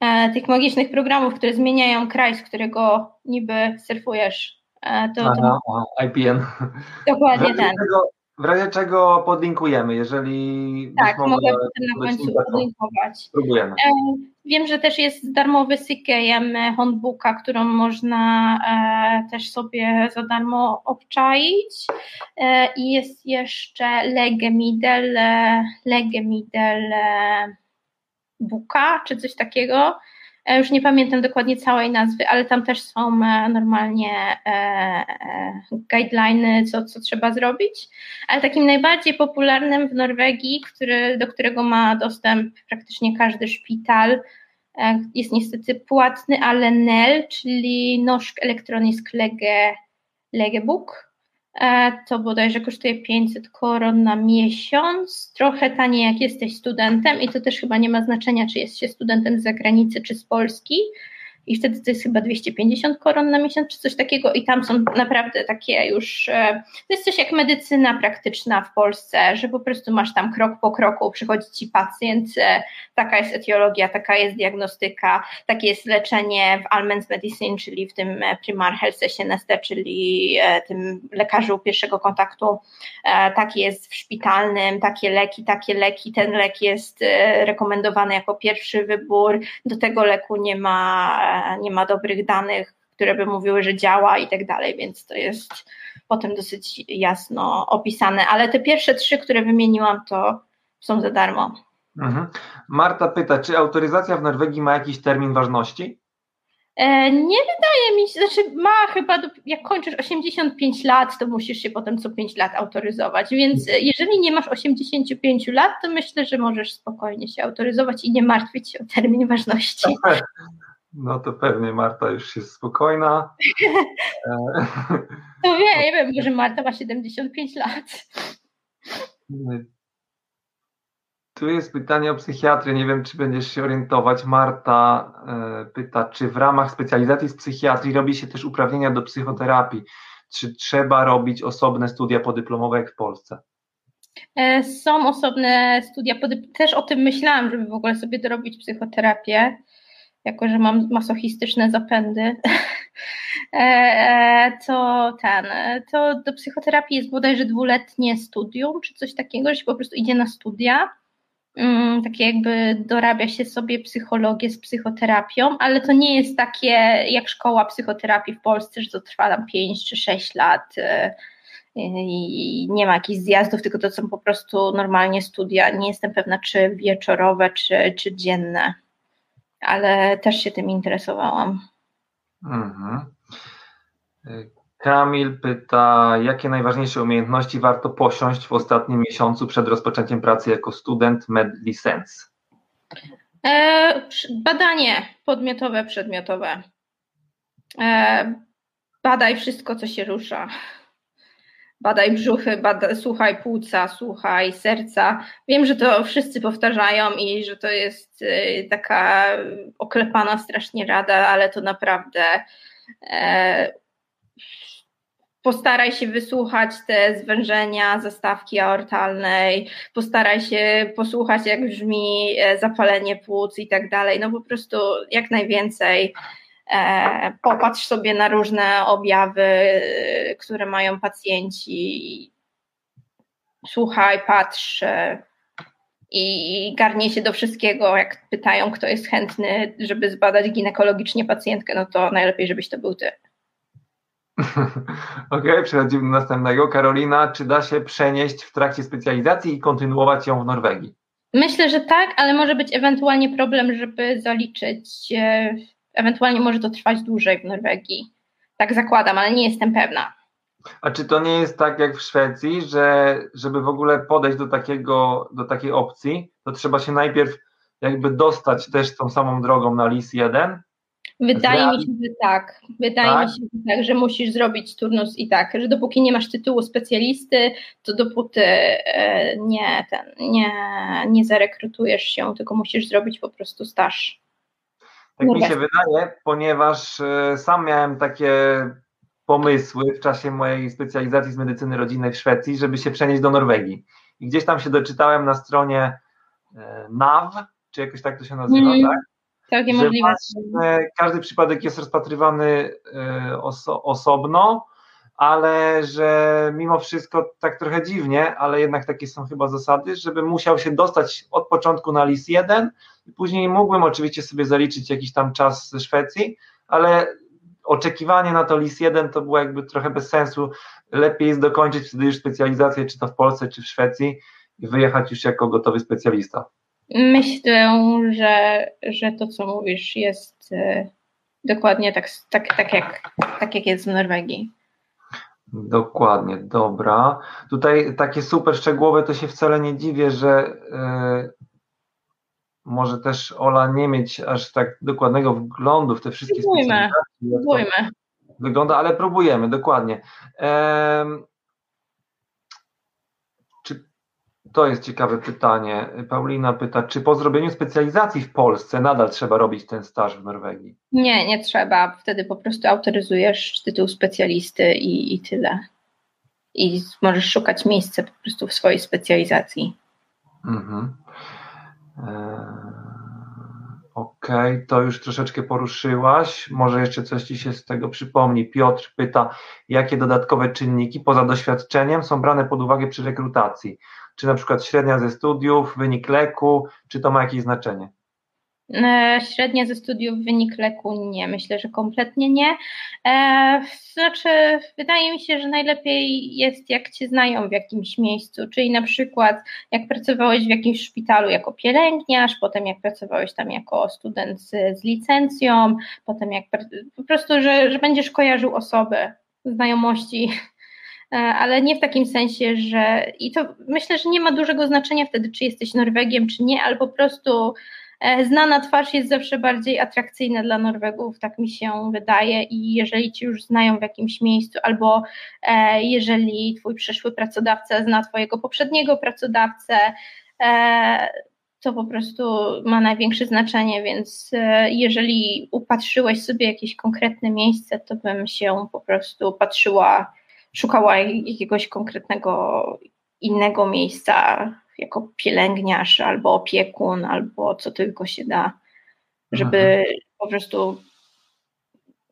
e, tych magicznych programów, które zmieniają kraj, z którego niby surfujesz. E, to, to... Aha, IPN. Dokładnie ten. W razie czego podlinkujemy, jeżeli. Tak, mogę potem na końcu podlinkować. Spróbujemy. E, wiem, że też jest darmowy CKM handbooka, którą można e, też sobie za darmo obczaić. E, I jest jeszcze Legemidel, Legemidel Buka, czy coś takiego już nie pamiętam dokładnie całej nazwy, ale tam też są e, normalnie e, guidelines, co, co trzeba zrobić. Ale takim najbardziej popularnym w Norwegii, który, do którego ma dostęp praktycznie każdy szpital, jest niestety płatny, ale NEL, czyli Norsk Elektronisk Lege, Legebook E, to bodajże kosztuje 500 koron na miesiąc, trochę taniej jak jesteś studentem i to też chyba nie ma znaczenia, czy jest się studentem z zagranicy, czy z Polski, i wtedy to jest chyba 250 koron na miesiąc, czy coś takiego i tam są naprawdę takie już, e, to jest coś jak medycyna praktyczna w Polsce, że po prostu masz tam krok po kroku, przychodzi ci pacjent, e, taka jest etiologia, taka jest diagnostyka, takie jest leczenie w Almen's Medicine, czyli w tym e, Primar Health SNST, czyli tym lekarzu pierwszego kontaktu, taki jest w szpitalnym, takie leki, takie leki, ten lek jest rekomendowany jako pierwszy wybór, do tego leku nie ma nie ma dobrych danych, które by mówiły, że działa i tak dalej, więc to jest potem dosyć jasno opisane. Ale te pierwsze trzy, które wymieniłam, to są za darmo. Mhm. Marta pyta, czy autoryzacja w Norwegii ma jakiś termin ważności? E, nie wydaje mi się, znaczy ma chyba, do, jak kończysz 85 lat, to musisz się potem co 5 lat autoryzować, więc jeżeli nie masz 85 lat, to myślę, że możesz spokojnie się autoryzować i nie martwić się o termin ważności. No to pewnie Marta już jest spokojna. To wie, nie wiem, może Marta ma 75 lat. Tu jest pytanie o psychiatrię. Nie wiem, czy będziesz się orientować. Marta e, pyta, czy w ramach specjalizacji z psychiatrii robi się też uprawnienia do psychoterapii? Czy trzeba robić osobne studia podyplomowe jak w Polsce? E, są osobne studia, też o tym myślałam, żeby w ogóle sobie dorobić psychoterapię jako że mam masochistyczne zapędy, e, to ten, to do psychoterapii jest bodajże dwuletnie studium, czy coś takiego, że się po prostu idzie na studia, mm, takie jakby dorabia się sobie psychologię z psychoterapią, ale to nie jest takie jak szkoła psychoterapii w Polsce, że to trwa tam 5 czy 6 lat e, i nie ma jakichś zjazdów, tylko to są po prostu normalnie studia. Nie jestem pewna, czy wieczorowe, czy, czy dzienne ale też się tym interesowałam. Mhm. Kamil pyta, jakie najważniejsze umiejętności warto posiąść w ostatnim miesiącu przed rozpoczęciem pracy jako student MedLicense? E, badanie podmiotowe, przedmiotowe. E, badaj wszystko, co się rusza badaj brzuchy, badaj, słuchaj płuca, słuchaj serca. Wiem, że to wszyscy powtarzają i że to jest y, taka oklepana strasznie rada, ale to naprawdę e, postaraj się wysłuchać te zwężenia zastawki aortalnej, postaraj się posłuchać, jak brzmi e, zapalenie płuc i tak dalej. No po prostu jak najwięcej popatrz sobie na różne objawy, które mają pacjenci, słuchaj, patrz i garnie się do wszystkiego, jak pytają, kto jest chętny, żeby zbadać ginekologicznie pacjentkę, no to najlepiej, żebyś to był ty. Okej, okay, przechodzimy do następnego. Karolina, czy da się przenieść w trakcie specjalizacji i kontynuować ją w Norwegii? Myślę, że tak, ale może być ewentualnie problem, żeby zaliczyć. Ewentualnie może to trwać dłużej w Norwegii. Tak zakładam, ale nie jestem pewna. A czy to nie jest tak jak w Szwecji, że żeby w ogóle podejść do, takiego, do takiej opcji, to trzeba się najpierw jakby dostać też tą samą drogą na LIS 1, Wydaje mi się, że tak. Wydaje tak? mi się, że tak, że musisz zrobić turnus i tak, że dopóki nie masz tytułu specjalisty, to dopóty e, nie, ten, nie, nie zarekrutujesz się, tylko musisz zrobić po prostu staż. Tak mi się wydaje, ponieważ e, sam miałem takie pomysły w czasie mojej specjalizacji z medycyny rodzinnej w Szwecji, żeby się przenieść do Norwegii. I gdzieś tam się doczytałem na stronie e, NAV, czy jakoś tak to się nazywa, mm. tak? Całkiem możliwe. Każdy przypadek jest rozpatrywany e, oso osobno, ale że mimo wszystko tak trochę dziwnie, ale jednak takie są chyba zasady, żeby musiał się dostać od początku na list 1 i później mógłbym oczywiście sobie zaliczyć jakiś tam czas ze Szwecji, ale oczekiwanie na to list 1 to było jakby trochę bez sensu. Lepiej jest dokończyć wtedy już specjalizację, czy to w Polsce, czy w Szwecji i wyjechać już jako gotowy specjalista. Myślę, że, że to, co mówisz, jest e, dokładnie tak, tak, tak, jak, tak, jak jest w Norwegii. Dokładnie, dobra. Tutaj takie super szczegółowe to się wcale nie dziwię, że yy, może też Ola nie mieć aż tak dokładnego wglądu w te wszystkie Próbujmy, próbujmy. Wygląda, ale próbujemy, dokładnie. Yy, To jest ciekawe pytanie. Paulina pyta, czy po zrobieniu specjalizacji w Polsce nadal trzeba robić ten staż w Norwegii? Nie, nie trzeba. Wtedy po prostu autoryzujesz tytuł specjalisty i, i tyle. I możesz szukać miejsca po prostu w swojej specjalizacji. Mhm. Eee... Okej, okay, to już troszeczkę poruszyłaś. Może jeszcze coś Ci się z tego przypomni. Piotr pyta, jakie dodatkowe czynniki poza doświadczeniem są brane pod uwagę przy rekrutacji? Czy na przykład średnia ze studiów, wynik leku, czy to ma jakieś znaczenie? E, średnia ze studiów, wynik leku nie, myślę, że kompletnie nie. E, znaczy, wydaje mi się, że najlepiej jest, jak cię znają w jakimś miejscu, czyli na przykład jak pracowałeś w jakimś szpitalu jako pielęgniarz, potem jak pracowałeś tam jako student z, z licencją, potem jak po prostu, że, że będziesz kojarzył osoby, znajomości ale nie w takim sensie, że i to myślę, że nie ma dużego znaczenia wtedy, czy jesteś Norwegiem, czy nie, ale po prostu e, znana twarz jest zawsze bardziej atrakcyjna dla Norwegów, tak mi się wydaje. I jeżeli ci już znają w jakimś miejscu albo e, jeżeli twój przyszły pracodawca zna twojego poprzedniego pracodawcę, to po prostu ma największe znaczenie, więc jeżeli upatrzyłeś sobie jakieś konkretne miejsce, to bym się po prostu patrzyła szukała jakiegoś konkretnego innego miejsca jako pielęgniarz albo opiekun, albo co tylko się da, żeby mhm. po prostu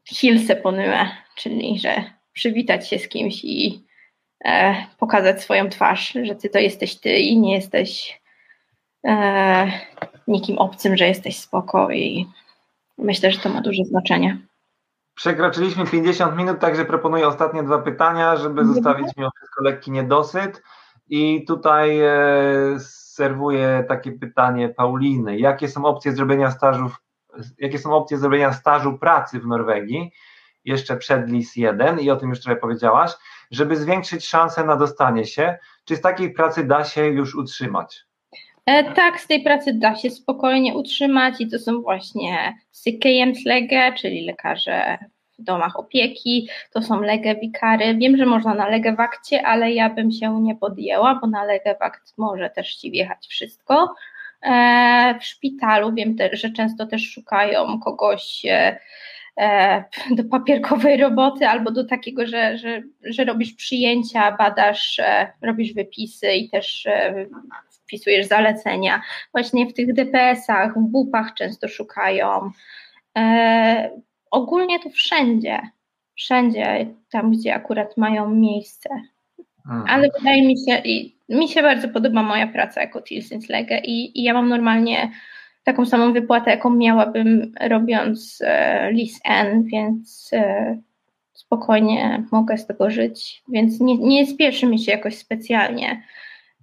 hilse ponyłe, czyli że przywitać się z kimś i e, pokazać swoją twarz, że ty to jesteś ty i nie jesteś e, nikim obcym, że jesteś spoko i myślę, że to ma duże znaczenie. Przekroczyliśmy 50 minut, także proponuję ostatnie dwa pytania, żeby zostawić mimo wszystko lekki niedosyt. I tutaj e, serwuję takie pytanie Pauliny. Jakie są opcje zrobienia stażów, jakie są opcje zrobienia stażu pracy w Norwegii jeszcze przed LIS 1 i o tym już trochę powiedziałaś, żeby zwiększyć szanse na dostanie się, czy z takiej pracy da się już utrzymać? E, tak, z tej pracy da się spokojnie utrzymać i to są właśnie sykejemslegę, czyli lekarze w domach opieki, to są legewikary. Wiem, że można na legewakcie, ale ja bym się nie podjęła, bo na legewakt może też ci wjechać wszystko. E, w szpitalu wiem, że często też szukają kogoś e, do papierkowej roboty albo do takiego, że, że, że robisz przyjęcia, badasz, robisz wypisy i też wpisujesz zalecenia. Właśnie w tych DPS-ach, w WUP-ach często szukają. E, ogólnie to wszędzie. Wszędzie, tam gdzie akurat mają miejsce. Mhm. Ale wydaje mi się, mi się bardzo podoba moja praca jako Tilsins Lege i, i ja mam normalnie taką samą wypłatę, jaką miałabym robiąc e, Lis N, więc e, spokojnie mogę z tego żyć, więc nie, nie spieszy mi się jakoś specjalnie.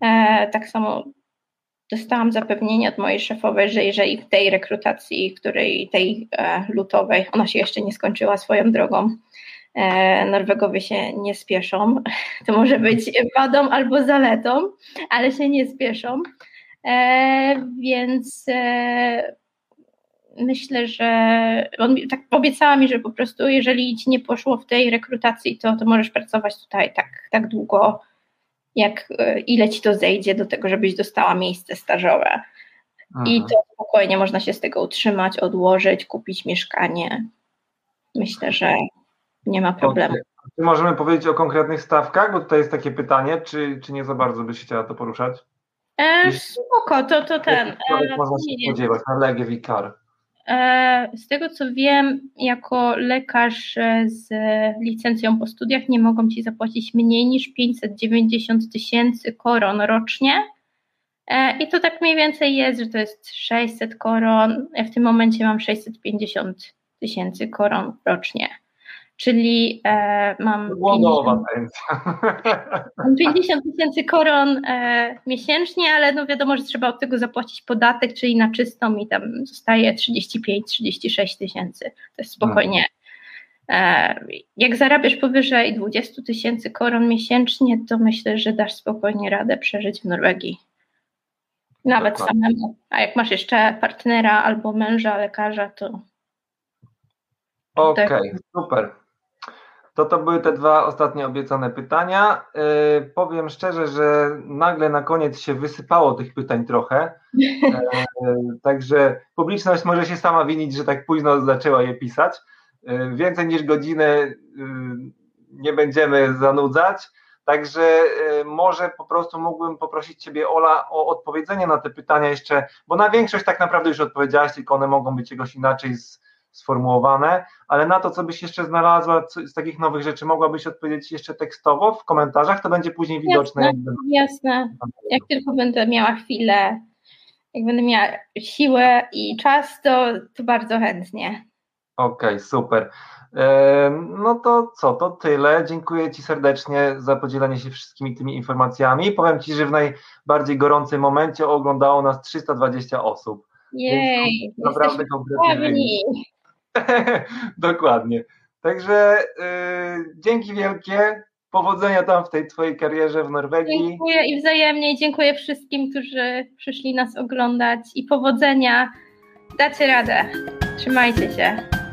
E, tak samo dostałam zapewnienie od mojej szefowej, że jeżeli w tej rekrutacji, której tej e, lutowej, ona się jeszcze nie skończyła swoją drogą, e, Norwegowie się nie spieszą. To może być wadą albo zaletą, ale się nie spieszą. Więc myślę, że on tak obiecała mi, że po prostu jeżeli ci nie poszło w tej rekrutacji, to, to możesz pracować tutaj tak, tak długo, jak e, ile ci to zejdzie do tego, żebyś dostała miejsce stażowe. Aha. I to spokojnie można się z tego utrzymać, odłożyć, kupić mieszkanie. Myślę, że nie ma problemu. Czy możemy powiedzieć o konkretnych stawkach? Bo tutaj jest takie pytanie, czy, czy nie za bardzo byś chciała to poruszać? E, spoko, to, to ten. E, można się spodziewać na Legie Wikar. E, z tego co wiem, jako lekarz e, z licencją po studiach nie mogą ci zapłacić mniej niż 590 tysięcy koron rocznie. E, I to tak mniej więcej jest, że to jest 600 koron. Ja w tym momencie mam 650 tysięcy koron rocznie czyli e, mam, 50, tysięcy koron e, miesięcznie, ale no wiadomo, że trzeba od tego zapłacić podatek, czyli na czystą i tam zostaje 35-36 tysięcy. To jest spokojnie. E, jak zarabiasz powyżej 20 tysięcy koron miesięcznie, to myślę, że dasz spokojnie radę przeżyć w Norwegii. Nawet Dokładnie. samemu. A jak masz jeszcze partnera albo męża, lekarza, to. Okej, okay, super. To to były te dwa ostatnie obiecane pytania. Yy, powiem szczerze, że nagle na koniec się wysypało tych pytań trochę. Yy, także publiczność może się sama winić, że tak późno zaczęła je pisać. Yy, więcej niż godzinę nie będziemy zanudzać. Także może po prostu mógłbym poprosić Ciebie, Ola, o odpowiedzenie na te pytania jeszcze, bo na większość tak naprawdę już odpowiedziałaś, tylko one mogą być jakoś inaczej z, sformułowane, ale na to, co byś jeszcze znalazła z takich nowych rzeczy, mogłabyś odpowiedzieć jeszcze tekstowo w komentarzach, to będzie później widoczne. Jasne, jasne. jak tylko będę miała chwilę, jak będę miała siłę i czas, to, to bardzo chętnie. Okej, okay, super. No to co, to tyle. Dziękuję Ci serdecznie za podzielenie się wszystkimi tymi informacjami. Powiem Ci, że w najbardziej gorącym momencie oglądało nas 320 osób. Jej, naprawdę kompletnie. Dokładnie. Także yy, dzięki wielkie. Powodzenia tam w tej Twojej karierze w Norwegii. Dziękuję i wzajemnie dziękuję wszystkim, którzy przyszli nas oglądać i powodzenia. Dacie radę. Trzymajcie się.